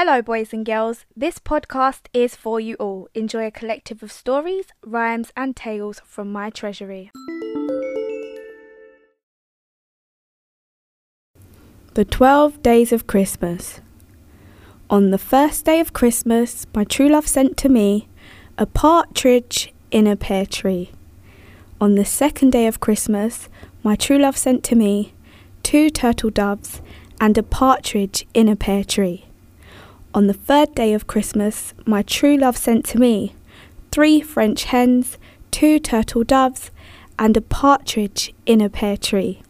Hello, boys and girls. This podcast is for you all. Enjoy a collective of stories, rhymes, and tales from my treasury. The Twelve Days of Christmas. On the first day of Christmas, my true love sent to me a partridge in a pear tree. On the second day of Christmas, my true love sent to me two turtle doves and a partridge in a pear tree. On the third day of Christmas, my true love sent to me three French hens, two turtle doves, and a partridge in a pear tree.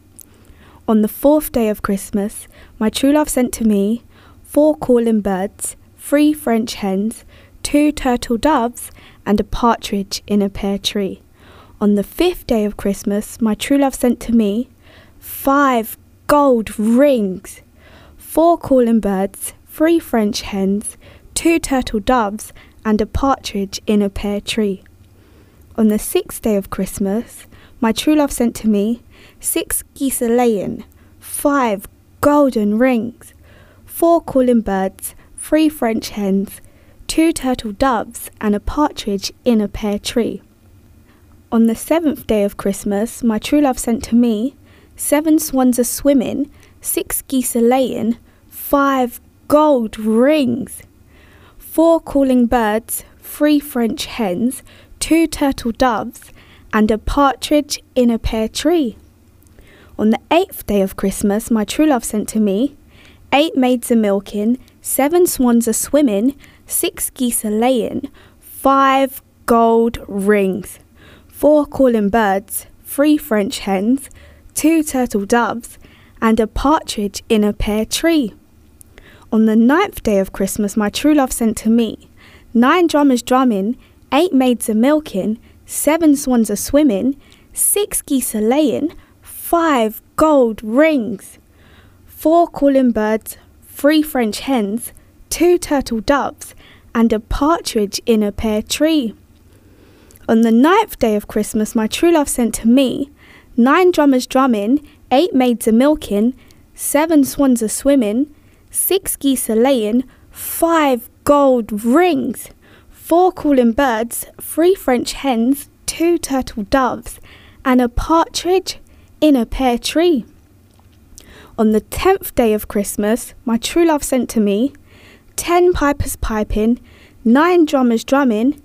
On the fourth day of Christmas, my true love sent to me four calling birds, three French hens, two turtle doves, and a partridge in a pear tree. On the fifth day of Christmas, my true love sent to me five gold rings, four calling birds, three French hens, two turtle doves, and a partridge in a pear tree. On the sixth day of Christmas, my true love sent to me six geese a laying, five golden rings, four calling birds, three French hens, two turtle doves, and a partridge in a pear tree. On the seventh day of Christmas, my true love sent to me seven swans a swimming, six geese a laying, five gold rings, four calling birds, three French hens, two turtle doves, and a partridge in a pear tree. On the eighth day of Christmas, my true love sent to me eight maids a milking, seven swans a swimming, six geese a laying, five gold rings, four calling birds, three French hens, two turtle doves, and a partridge in a pear tree. On the ninth day of Christmas, my true love sent to me. Nine drummers drumming, eight maids a milking, seven swans a swimming, six geese a laying, five gold rings, four calling birds, three French hens, two turtle doves, and a partridge in a pear tree. On the ninth day of Christmas, my true love sent to me. Nine drummers drumming, eight maids a milking, seven swans a swimming, six geese a laying, five gold rings, four calling birds, three French hens, two turtle doves, and a partridge in a pear tree. On the tenth day of Christmas, my true love sent to me ten pipers piping, nine drummers drumming,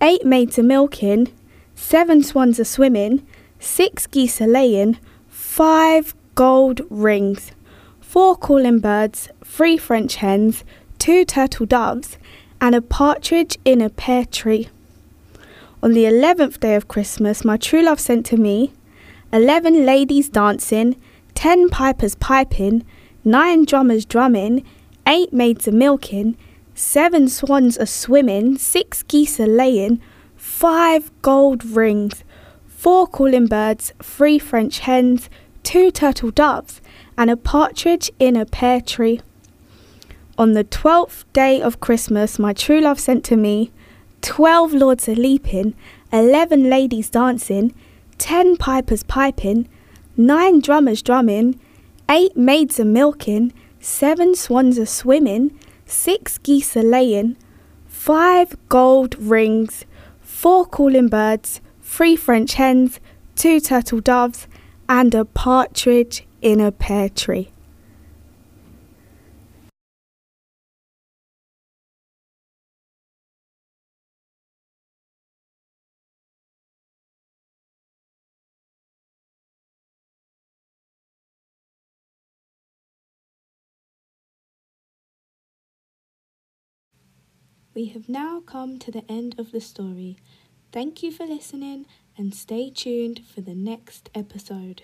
eight maids a milking, seven swans a swimming, six geese a laying, five gold rings, four calling birds, three French hens, two turtle doves, and a partridge in a pear tree. On the eleventh day of Christmas, my true love sent to me eleven ladies dancing, ten pipers piping, nine drummers drumming, eight maids a milking, seven swans a swimming, six geese a laying, five gold rings, four calling birds, three French hens, two turtle doves, and a partridge in a pear tree. On the twelfth day of Christmas, my true love sent to me twelve lords a leaping, eleven ladies dancing, ten pipers piping, nine drummers drumming, eight maids a milking, seven swans a swimming, six geese a laying, five gold rings, four calling birds, three French hens, two turtle doves, and a partridge in a pear tree. We have now come to the end of the story. Thank you for listening and stay tuned for the next episode.